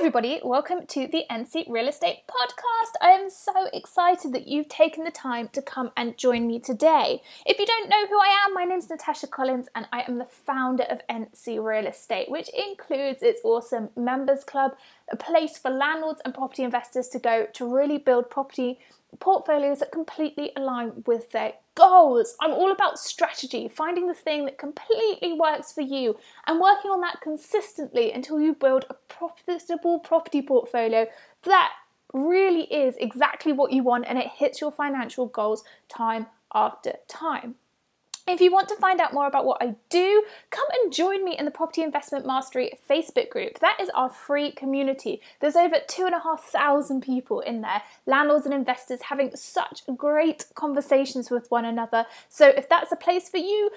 everybody, welcome to the NC Real Estate Podcast. I am so excited that you've taken the time to come and join me today. If you don't know who I am, my name is Natasha Collins and I am the founder of NC Real Estate, which includes its awesome members club, a place for landlords and property investors to go to really build property portfolios that completely align with their goals. I'm all about strategy, finding the thing that completely works for you and working on that consistently until you build a profitable property portfolio that really is exactly what you want and it hits your financial goals time after time. If you want to find out more about what I do, come and join me in the Property Investment Mastery Facebook group. That is our free community. There's over two and a half thousand people in there, landlords and investors having such great conversations with one another. So if that's a place for you,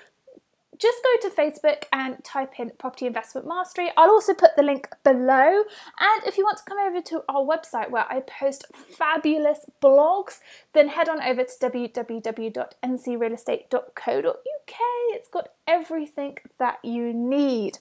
just go to Facebook and type in Property Investment Mastery. I'll also put the link below. And if you want to come over to our website where I post fabulous blogs, then head on over to www.ncrealestate.co.uk. It's got everything that you need.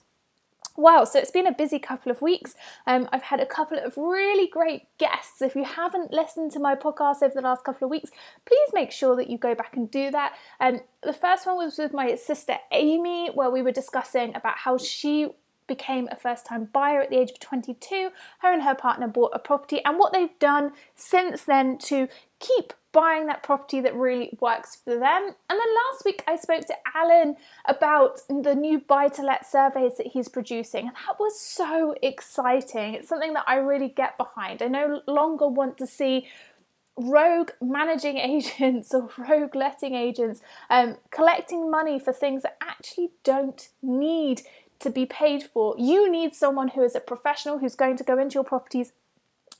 Wow, so it's been a busy couple of weeks. Um, I've had a couple of really great guests. If you haven't listened to my podcast over the last couple of weeks, please make sure that you go back and do that. Um, the first one was with my sister Amy, where we were discussing about how she became a first time buyer at the age of 22. Her and her partner bought a property, and what they've done since then to keep buying that property that really works for them. And then last week I spoke to Alan about the new buy to let surveys that he's producing, and that was so exciting. It's something that I really get behind. I no longer want to see rogue managing agents or rogue letting agents um, collecting money for things that actually don't need to be paid for. You need someone who is a professional who's going to go into your properties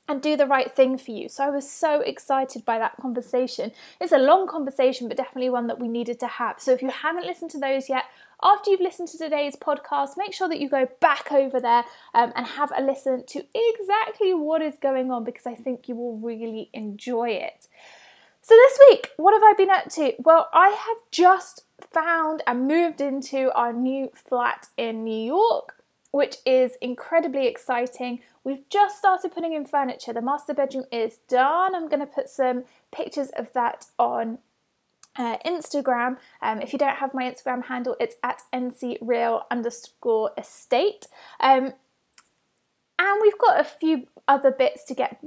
and do the right thing for you. So I was so excited by that conversation. It's a long conversation, but definitely one that we needed to have. So if you haven't listened to those yet, after you've listened to today's podcast, make sure that you go back over there um, and have a listen to exactly what is going on because I think you will really enjoy it. So, this week, what have I been up to? Well, I have just found and moved into our new flat in New York, which is incredibly exciting. We've just started putting in furniture. The master bedroom is done. I'm going to put some pictures of that on uh, Instagram. Um, if you don't have my Instagram handle, it's at ncreal underscore estate. Um, and we've got a few other bits to get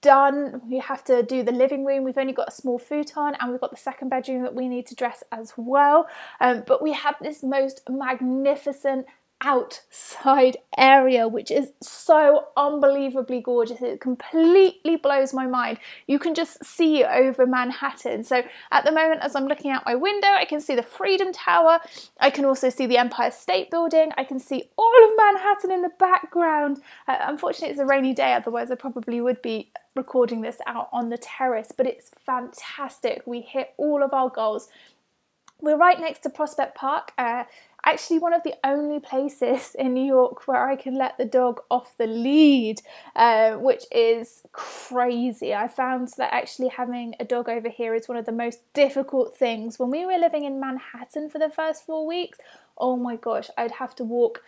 done. We have to do the living room. We've only got a small futon and we've got the second bedroom that we need to dress as well. Um, but we have this most magnificent outside area, which is so unbelievably gorgeous. It completely blows my mind. You can just see over Manhattan. So at the moment, as I'm looking out my window, I can see the Freedom Tower. I can also see the Empire State Building. I can see all of Manhattan in the background. Uh, unfortunately, it's a rainy day, otherwise, I probably would be recording this out on the terrace, but it's fantastic. We hit all of our goals. We're right next to Prospect Park. Uh, actually one of the only places in New York where I can let the dog off the lead, uh, which is crazy. I found that actually having a dog over here is one of the most difficult things. When we were living in Manhattan for the first four weeks, oh my gosh, I'd have to walk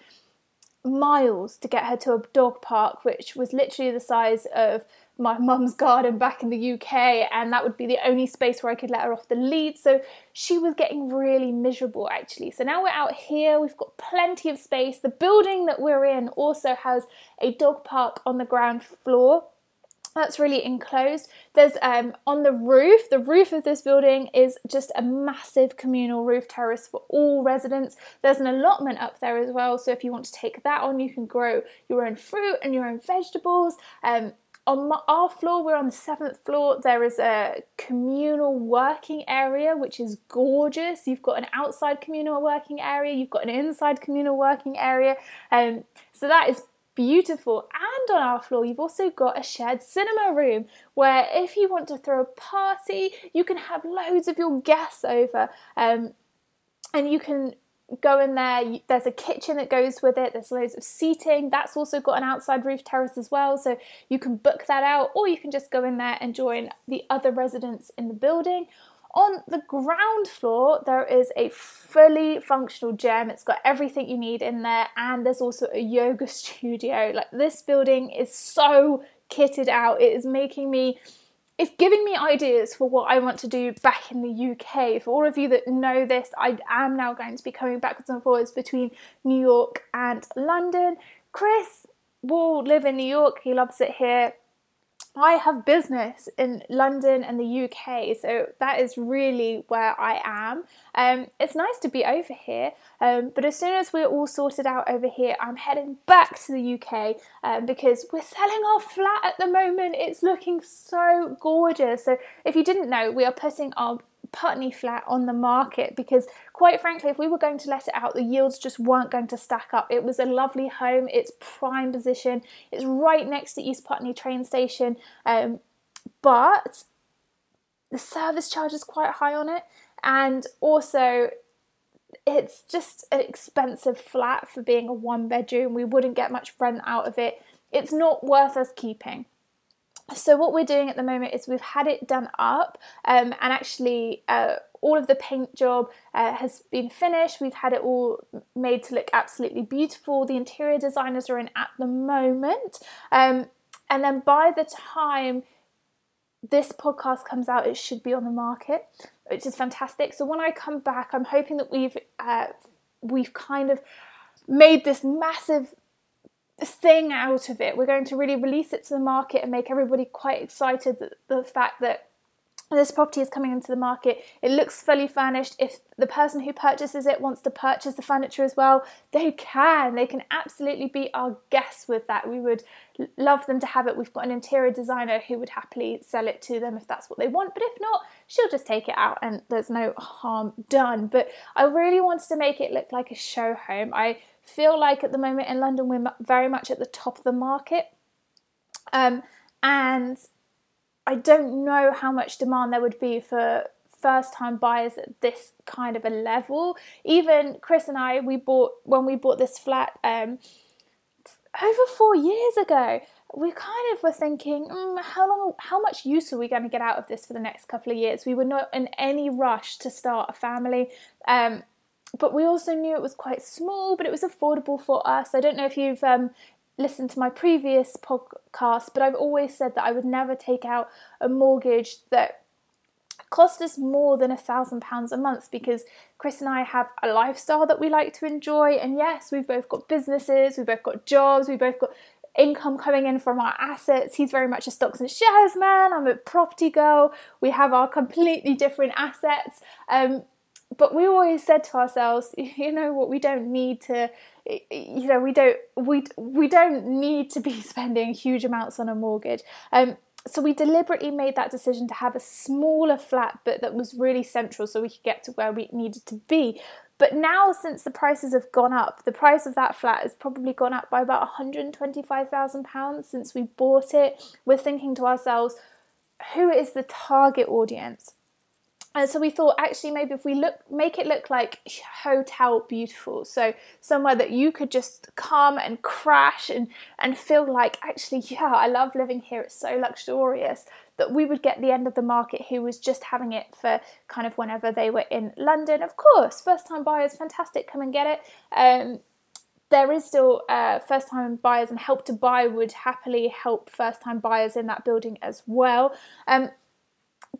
miles to get her to a dog park, which was literally the size of my mum's garden back in the UK, and that would be the only space where I could let her off the lead. So she was getting really miserable actually. So now we're out here, we've got plenty of space. The building that we're in also has a dog park on the ground floor. That's really enclosed. There's um, on the roof, the roof of this building is just a massive communal roof terrace for all residents. There's an allotment up there as well, so if you want to take that on, you can grow your own fruit and your own vegetables. Um, on our floor, we're on the seventh floor. There is a communal working area, which is gorgeous. You've got an outside communal working area, you've got an inside communal working area. Um, so that is beautiful. And on our floor, you've also got a shared cinema room where if you want to throw a party, you can have loads of your guests over. Um, and you can go in there. There's a kitchen that goes with it. There's loads of seating. That's also got an outside roof terrace as well. So you can book that out, or you can just go in there and join the other residents in the building. On the ground floor, there is a fully functional gym. It's got everything you need in there, and there's also a yoga studio. Like, this building is so kitted out, it is making me it's giving me ideas for what I want to do back in the UK. For all of you that know this, I am now going to be coming backwards and forwards between New York and London. Chris will live in New York, he loves it here. I have business in London and the UK, so that is really where I am. Um, it's nice to be over here, um, but as soon as we're all sorted out over here, I'm heading back to the UK um, because we're selling our flat at the moment. It's looking so gorgeous. So, if you didn't know, we are putting our Putney flat on the market because, quite frankly, if we were going to let it out, the yields just weren't going to stack up. It was a lovely home, it's prime position, it's right next to East Putney train station, um, but the service charge is quite high on it, and also it's just an expensive flat for being a one bedroom. We wouldn't get much rent out of it. It's not worth us keeping so what we're doing at the moment is we've had it done up um, and actually uh, all of the paint job uh, has been finished. We've had it all made to look absolutely beautiful. The interior designers are in at the moment. Um, and then by the time this podcast comes out it should be on the market which is fantastic. So when i come back i'm hoping that we've uh, we've kind of made this massive thing out of it. We're going to really release it to the market and make everybody quite excited that the fact that this property is coming into the market. It looks fully furnished. If the person who purchases it wants to purchase the furniture as well, they can. They can absolutely be our guests with that. We would love them to have it. We've got an interior designer who would happily sell it to them if that's what they want. But if not, she'll just take it out and there's no harm done. But I really wanted to make it look like a show home. I feel like at the moment in London we're very much at the top of the market. Um, and I don't know how much demand there would be for first time buyers at this kind of a level. Even Chris and I, we bought when we bought this flat um, over four years ago. We kind of were thinking, mm, how long, how much use are we going to get out of this for the next couple of years? We were not in any rush to start a family. Um, but we also knew it was quite small, but it was affordable for us. I don't know if you've um, listened to my previous podcast, but I've always said that I would never take out a mortgage that cost us more than a thousand pounds a month because Chris and I have a lifestyle that we like to enjoy. And yes, we've both got businesses, we've both got jobs, we've both got income coming in from our assets. He's very much a stocks and shares man. I'm a property girl. We have our completely different assets. Um, but we always said to ourselves, you know what, we don't need to, you know, we don't we we don't need to be spending huge amounts on a mortgage. Um, so we deliberately made that decision to have a smaller flat, but that was really central, so we could get to where we needed to be. But now, since the prices have gone up, the price of that flat has probably gone up by about £125,000 since we bought it. We're thinking to ourselves, who is the target audience? And so we thought actually maybe if we look make it look like hotel beautiful. So somewhere that you could just come and crash and and feel like actually yeah i love living here. It's so luxurious that we would get the end of the market who was just having it for kind of whenever they were in london. Of course first time buyers fantastic come and get it. Um, there is still uh, first time buyers and help to buy would happily help first time buyers in that building as well. Um,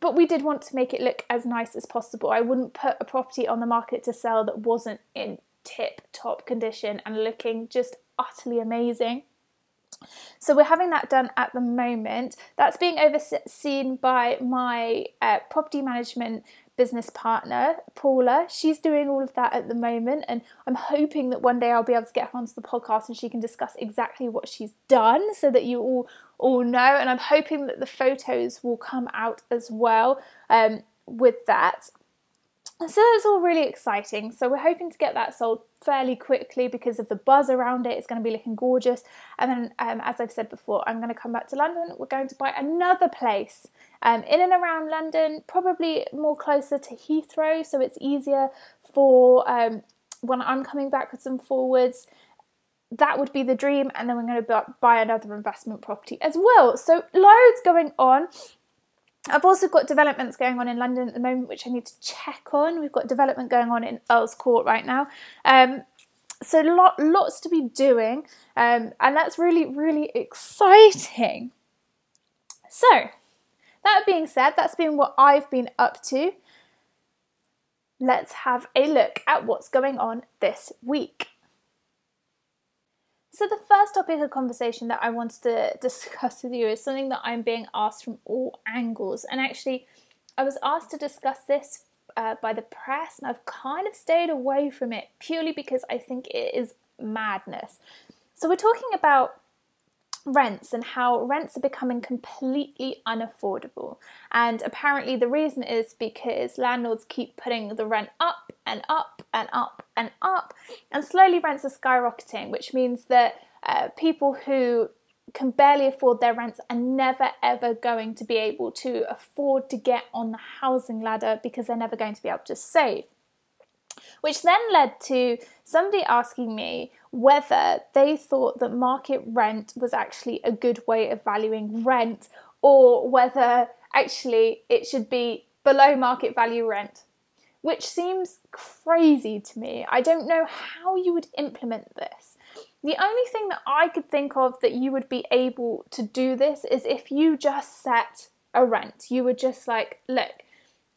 but we did want to make it look as nice as possible. I wouldn't put a property on the market to sell that wasn't in tip top condition and looking just utterly amazing. So we're having that done at the moment. That's being overseen by my uh, property management business partner, Paula. She's doing all of that at the moment, and I'm hoping that one day I'll be able to get her onto the podcast and she can discuss exactly what she's done so that you all all know. And I'm hoping that the photos will come out as well um, with that. So that's all really exciting. So we're hoping to get that sold fairly quickly because of the buzz around it. It's going to be looking gorgeous. And then, um, as I've said before, I'm going to come back to London. We're going to buy another place um, in and around London, probably more closer to Heathrow, so it's easier for um, when I'm coming backwards and forwards. That would be the dream, and then we're going to buy another investment property as well. So, loads going on. I've also got developments going on in London at the moment, which I need to check on. We've got development going on in Earl's Court right now. Um, so lot, lots to be doing, um, and that's really, really exciting. So, that being said, that's been what I've been up to. Let's have a look at what's going on this week. So, the first topic of conversation that I wanted to discuss with you is something that I'm being asked from all angles. And actually, I was asked to discuss this uh, by the press, and I've kind of stayed away from it purely because I think it is madness. So, we're talking about rents and how rents are becoming completely unaffordable. And apparently, the reason is because landlords keep putting the rent up and up and up and up, and slowly rents are skyrocketing, which means that uh, people who can barely afford their rents are never ever going to be able to afford to get on the housing ladder because they're never going to be able to save. Which then led to somebody asking me whether they thought that market rent was actually a good way of valuing rent or whether actually it should be below market value rent, which seems crazy to me. I don't know how you would implement this. The only thing that I could think of that you would be able to do this is if you just set a rent. You were just like, look,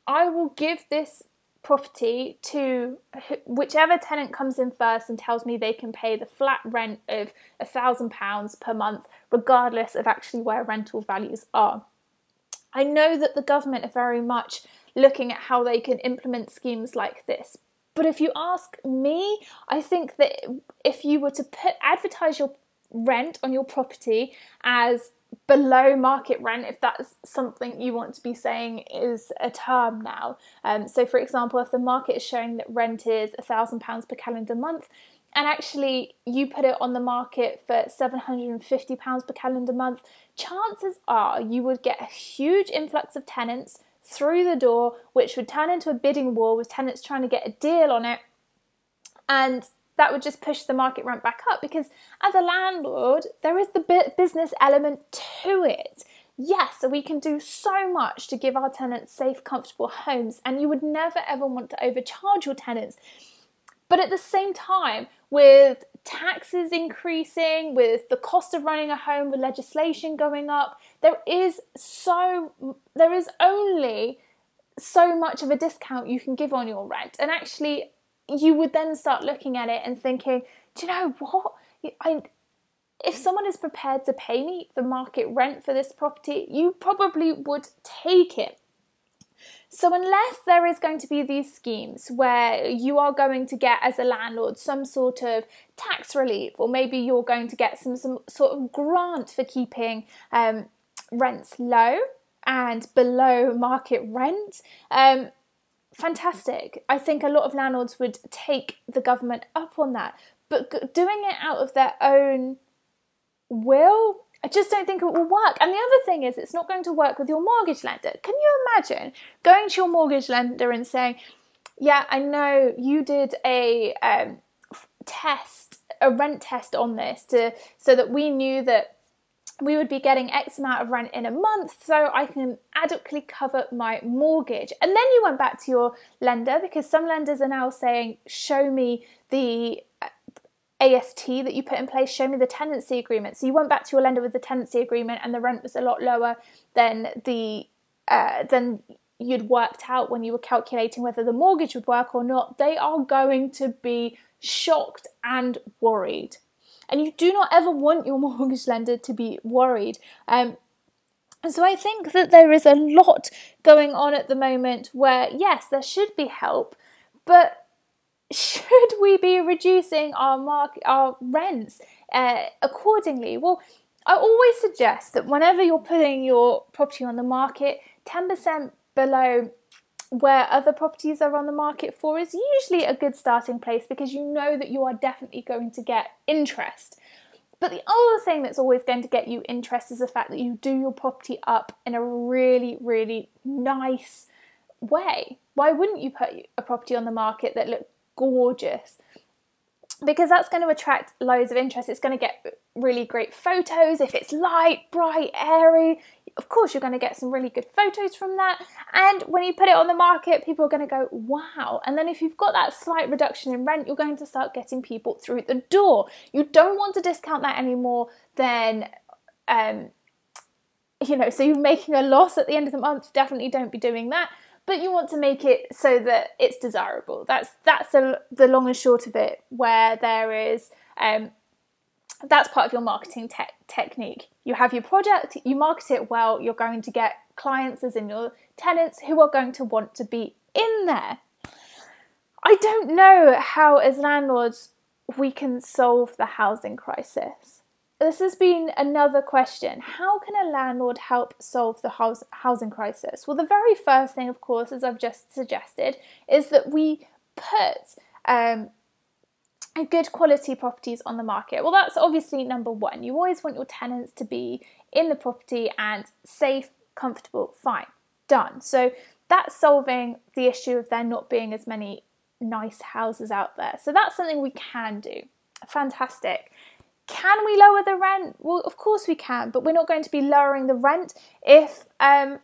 I will give this property to whichever tenant comes in first and tells me they can pay the flat rent of a thousand pounds per month, regardless of actually where rental values are. I know that the government are very much looking at how they can implement schemes like this, but if you ask me, I think that if you were to put advertise your rent on your property as below market rent, if that's something you want to be saying is a term now. Um, so, for example, if the market is showing that rent is a thousand pounds per calendar month, and actually you put it on the market for £750 per calendar month, chances are you would get a huge influx of tenants through the door, which would turn into a bidding war with tenants trying to get a deal on it. And that would just push the market rent back up because as a landlord, there is the business element to it. Yes, we can do so much to give our tenants safe, comfortable homes, and you would never ever want to overcharge your tenants. But at the same time, with taxes increasing, with the cost of running a home, with legislation going up, there is so there is only so much of a discount you can give on your rent. And actually, you would then start looking at it and thinking, do you know what? I, if someone is prepared to pay me the market rent for this property, you probably would take it. So, unless there is going to be these schemes where you are going to get, as a landlord, some sort of tax relief, or maybe you're going to get some, some sort of grant for keeping um, rents low and below market rent, um, fantastic. I think a lot of landlords would take the government up on that, but doing it out of their own will, I just don't think it will work. And the other thing is, it's not going to work with your mortgage lender. Can you imagine going to your mortgage lender and saying, "Yeah, I know you did a um, test, a rent test on this, to so that we knew that." We would be getting X amount of rent in a month so I can adequately cover my mortgage. And then you went back to your lender because some lenders are now saying, show me the uh, AST that you put in place, show me the tenancy agreement. So you went back to your lender with the tenancy agreement and the rent was a lot lower than the uh, than you'd worked out when you were calculating whether the mortgage would work or not. They are going to be shocked and worried and you do not ever want your mortgage lender to be worried. Um, and so I think that there is a lot going on at the moment where, yes, there should be help, but should we be reducing our market, our rents uh, accordingly? Well, I always suggest that whenever you're putting your property on the market, 10% below where other properties are on the market for is usually a good starting place because you know that you are definitely going to get interest. But the other thing that's always going to get you interest is the fact that you do your property up in a really, really nice way. Why wouldn't you put a property on the market that looked gorgeous? Because that's going to attract loads of interest. It's going to get really great photos. If it's light, bright, airy, of course, you're going to get some really good photos from that. And when you put it on the market, people are going to go, wow. And then if you've got that slight reduction in rent, you're going to start getting people through the door. You don't want to discount that anymore than. Um, you know, so you're making a loss at the end of the month, definitely don't be doing that but you want to make it so that it's desirable. That's that's the, the long and short of it. Where there is, um, that's part of your marketing te- technique. You have your product, you market it well. You're going to get clients, as in your tenants, who are going to want to be in there. I don't know how, as landlords, we can solve the housing crisis this has been another question. How can a landlord help solve the house, housing crisis? Well, the very first thing, of course, as I've just suggested, is that we put um, good quality properties on the market. Well, that's obviously number one. You always want your tenants to be in the property and safe, comfortable, fine, done. So that's solving the issue of there not being as many nice houses out there. So that's something we can do. Fantastic. Can we lower the rent? Well, of course we can, but we're not going to be lowering the rent if um,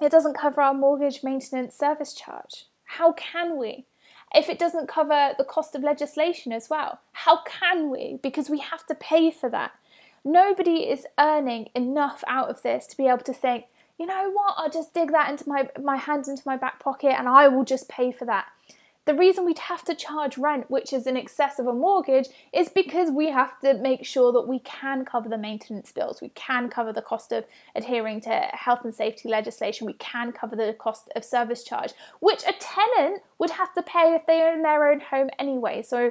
it doesn't cover our mortgage maintenance service charge. How can we? If it doesn't cover the cost of legislation as well, how can we? Because we have to pay for that. Nobody is earning enough out of this to be able to think, you know what, I'll just dig that into my, my hand into my back pocket and I will just pay for that. The reason we'd have to charge rent, which is in excess of a mortgage, is because we have to make sure that we can cover the maintenance bills, we can cover the cost of adhering to health and safety legislation, we can cover the cost of service charge, which a tenant would have to pay if they own their own home anyway. So,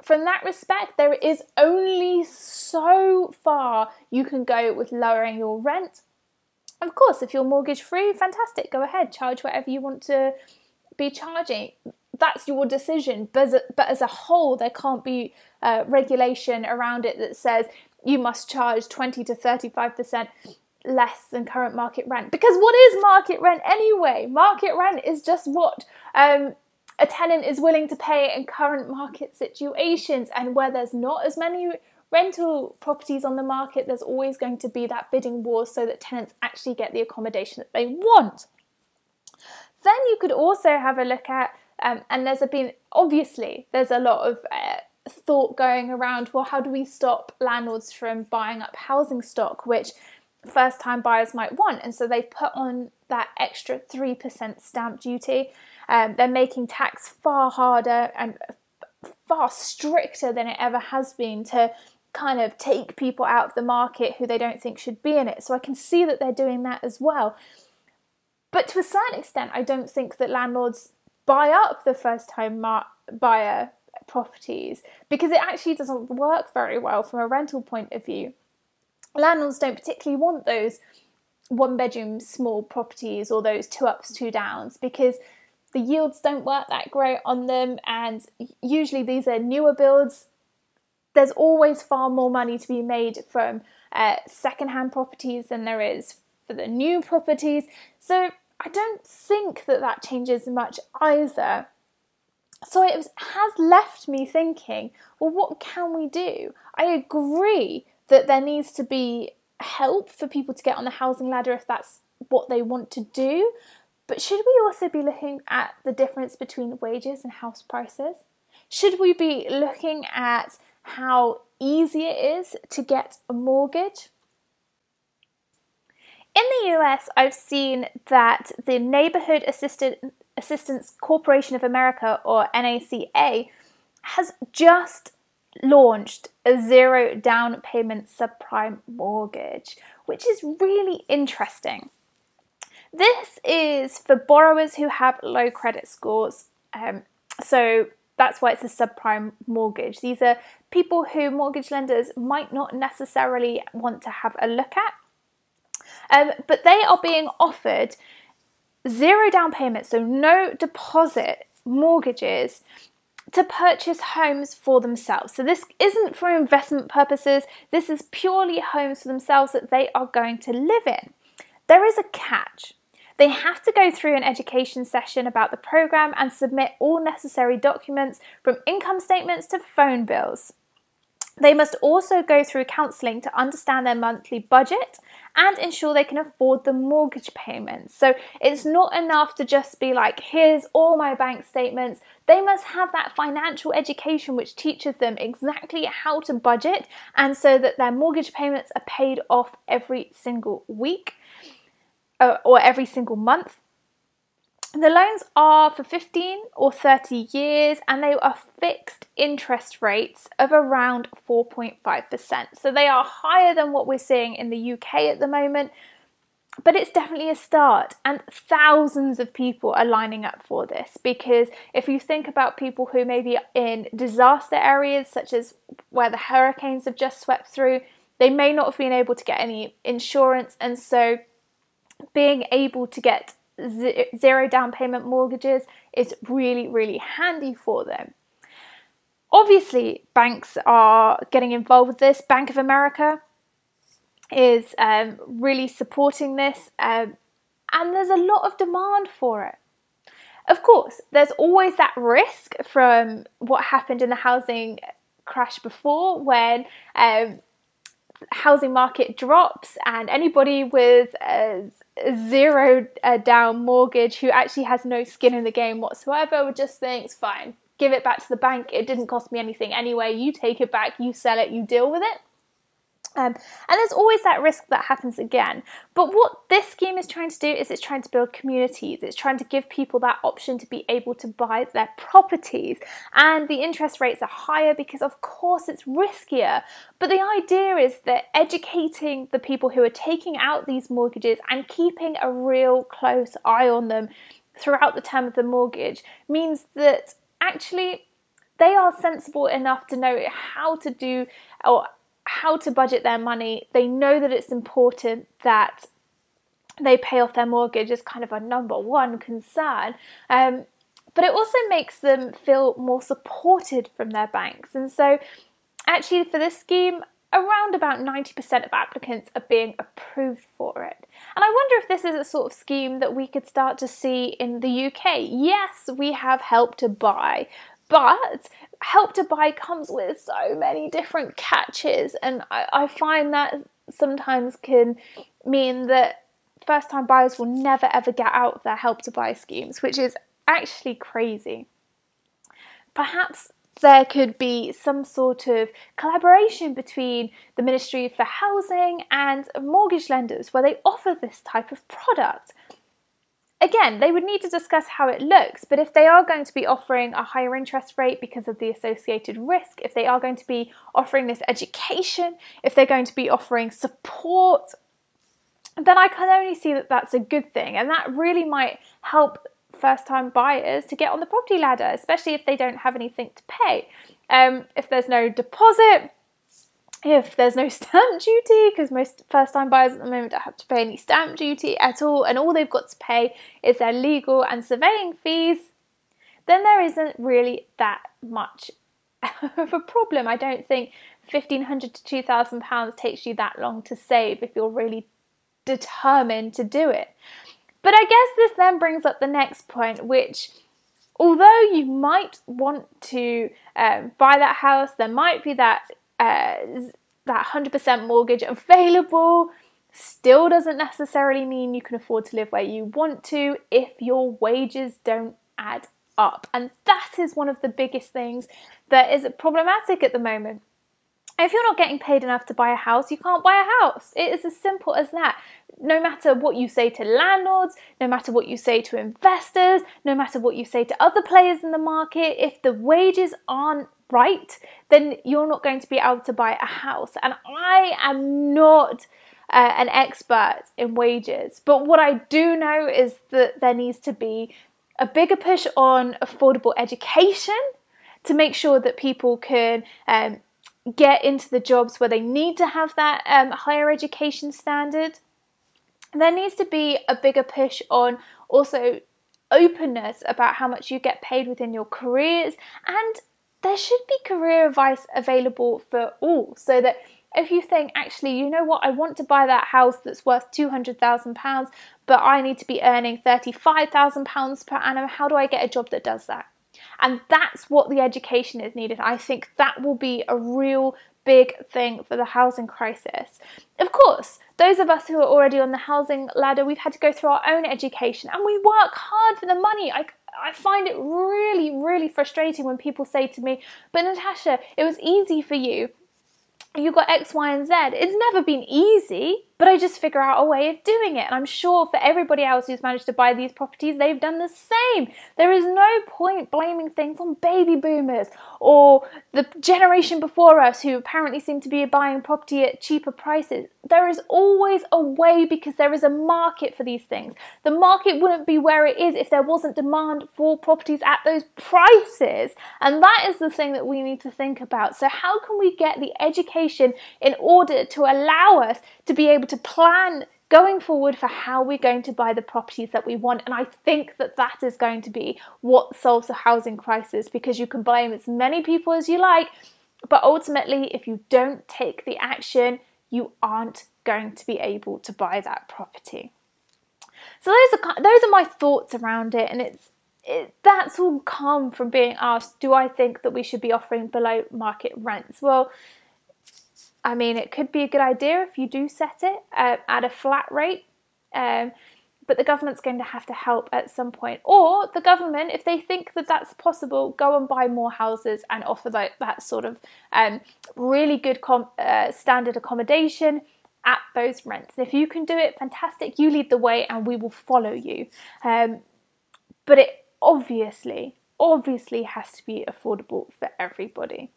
from that respect, there is only so far you can go with lowering your rent. Of course, if you're mortgage free, fantastic, go ahead, charge whatever you want to be charging that's your decision. But as a, but as a whole, there can't be uh, regulation around it that says you must charge 20 to 35% less than current market rent. Because what is market rent anyway? Market rent is just what um, a tenant is willing to pay in current market situations. And where there's not as many rental properties on the market, there's always going to be that bidding war so that tenants actually get the accommodation that they want. Then you could also have a look at um, and there's been obviously there's a lot of uh, thought going around. Well, how do we stop landlords from buying up housing stock, which first time buyers might want? And so they've put on that extra three percent stamp duty. Um, they're making tax far harder and far stricter than it ever has been to kind of take people out of the market who they don't think should be in it. So I can see that they're doing that as well. But to a certain extent, I don't think that landlords buy up the first time mar- buyer properties because it actually doesn't work very well from a rental point of view. Landlords don't particularly want those one bedroom small properties or those two ups, two downs because the yields don't work that great on them, and usually these are newer builds. There's always far more money to be made from uh, second-hand properties than there is for the new properties. So I don't think that that changes much either. So it has left me thinking, well, what can we do? I agree that there needs to be help for people to get on the housing ladder if that's what they want to do. But should we also be looking at the difference between wages and house prices? Should we be looking at how easy it is to get a mortgage? In the US, I've seen that the Neighborhood Assisted, Assistance Corporation of America, or NACA, has just launched a zero down payment subprime mortgage, which is really interesting. This is for borrowers who have low credit scores. Um, so that's why it's a subprime mortgage. These are people who mortgage lenders might not necessarily want to have a look at um, but they are being offered zero down payments, so no deposit mortgages to purchase homes for themselves. So this isn't for investment purposes, this is purely homes for themselves that they are going to live in. There is a catch. They have to go through an education session about the programme and submit all necessary documents from income statements to phone bills. They must also go through counselling to understand their monthly budget and ensure they can afford the mortgage payments. So it's not enough to just be like, here's all my bank statements. They must have that financial education which teaches them exactly how to budget and so that their mortgage payments are paid off every single week uh, or every single month. The loans are for 15 or 30 years and they are fixed interest rates of around 4.5%. So they are higher than what we're seeing in the UK at the moment, but it's definitely a start. And thousands of people are lining up for this because if you think about people who may be in disaster areas, such as where the hurricanes have just swept through, they may not have been able to get any insurance, and so being able to get zero down payment mortgages is really, really handy for them. Obviously, banks are getting involved with this. Bank of America is um, really supporting this, um, and there's a lot of demand for it. Of course, there's always that risk from what happened in the housing crash before when um, housing market drops and anybody with a zero uh, down mortgage who actually has no skin in the game whatsoever would just think fine give it back to the bank. It didn't cost me anything anyway. You take it back. You sell it. You deal with it um, and there's always that risk that happens again. But what this scheme is trying to do is it's trying to build communities. It's trying to give people that option to be able to buy their properties. And the interest rates are higher because, of course, it's riskier. But the idea is that educating the people who are taking out these mortgages and keeping a real close eye on them throughout the term of the mortgage means that actually they are sensible enough to know how to do or how to budget their money. They know that it's important that they pay off their mortgage is kind of a number one concern. Um, but it also makes them feel more supported from their banks. And so, actually, for this scheme, around about 90% of applicants are being approved for it. And I wonder if this is a sort of scheme that we could start to see in the UK. Yes, we have help to buy, but help to buy comes with so many different catches, and I, I find that sometimes can mean that first time buyers will never ever get out of their help to buy schemes, which is actually crazy. Perhaps there could be some sort of collaboration between the Ministry for Housing and mortgage lenders where they offer this type of product. Again, they would need to discuss how it looks, but if they are going to be offering a higher interest rate because of the associated risk, if they are going to be offering this education, if they're going to be offering support, then I can only see that that's a good thing. And that really might help first time buyers to get on the property ladder, especially if they don't have anything to pay. Um, if there's no deposit, if there's no stamp duty, because most first time buyers at the moment don't have to pay any stamp duty at all, and all they've got to pay is their legal and surveying fees, then there isn't really that much of a problem. I don't think £1,500 to £2,000 takes you that long to save if you're really determined to do it. But I guess this then brings up the next point, which although you might want to um, buy that house, there might be that uh, that 100% mortgage available still doesn't necessarily mean you can afford to live where you want to if your wages don't add up. And that is one of the biggest things that is problematic at the moment. If you're not getting paid enough to buy a house, you can't buy a house. It is as simple as that. No matter what you say to landlords, no matter what you say to investors, no matter what you say to other players in the market, if the wages aren't right, then you're not going to be able to buy a house. And I am not uh, an expert in wages, but what I do know is that there needs to be a bigger push on affordable education to make sure that people can um, get into the jobs where they need to have that um, higher education standard. There needs to be a bigger push on also openness about how much you get paid within your careers and there should be career advice available for all so that if you think, actually, you know what, I want to buy that house that's worth £200,000, but I need to be earning £35,000 per annum, how do I get a job that does that? And that's what the education is needed. I think that will be a real big thing for the housing crisis. Of course, those of us who are already on the housing ladder, we've had to go through our own education and we work hard for the money. I, I find it really, really frustrating when people say to me, But Natasha, it was easy for you. You got X, Y, and Z. It's never been easy but I just figure out a way of doing it. And I'm sure for everybody else who's managed to buy these properties, they've done the same. There is no point blaming things on baby boomers or the generation before us who apparently seem to be buying property at cheaper prices. There is always a way because there is a market for these things. The market wouldn't be where it is if there wasn't demand for properties at those prices. And that is the thing that we need to think about. So, how can we get the education in order to allow us to be able to plan going forward for how we're going to buy the properties that we want. And I think that that is going to be what solves the housing crisis because you can blame as many people as you like, but ultimately, if you don't take the action, you aren't going to be able to buy that property. So those are those are my thoughts around it, and it's it, that's all come from being asked, do I think that we should be offering below market rents? Well, I mean, it could be a good idea if you do set it uh, at a flat rate, um, but the government's going to have to help at some point. Or the government, if they think that that's possible, go and buy more houses and offer that, that sort of um, really good com- uh, standard accommodation at those rents. And if you can do it, fantastic, you lead the way and we will follow you. Um, but it obviously, obviously has to be affordable for everybody.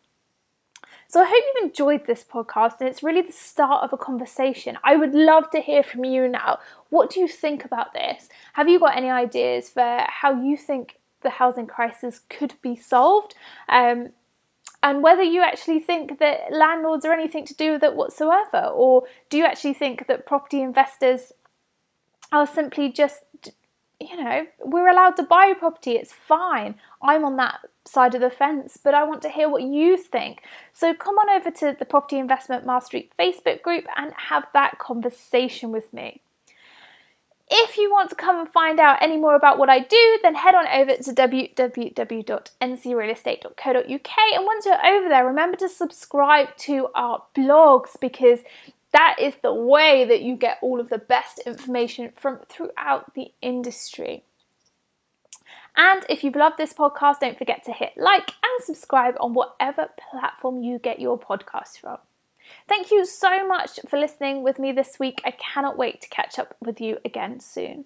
So I hope you've enjoyed this podcast and it's really the start of a conversation. I would love to hear from you now. What do you think about this? Have you got any ideas for how you think the housing crisis could be solved? Um, and whether you actually think that landlords are anything to do with it whatsoever, or do you actually think that property investors are simply just you know, we're allowed to buy property, it's fine. I'm on that side of the fence, but I want to hear what you think. So come on over to the Property Investment Mastery Facebook group and have that conversation with me. If you want to come and find out any more about what I do, then head on over to www.ncrealestate.co.uk. And once you're over there, remember to subscribe to our blogs because that is the way that you get all of the best information from throughout the industry. And if you've loved this podcast, don't forget to hit like and subscribe on whatever platform you get your podcast from. Thank you so much for listening with me this week. I cannot wait to catch up with you again soon.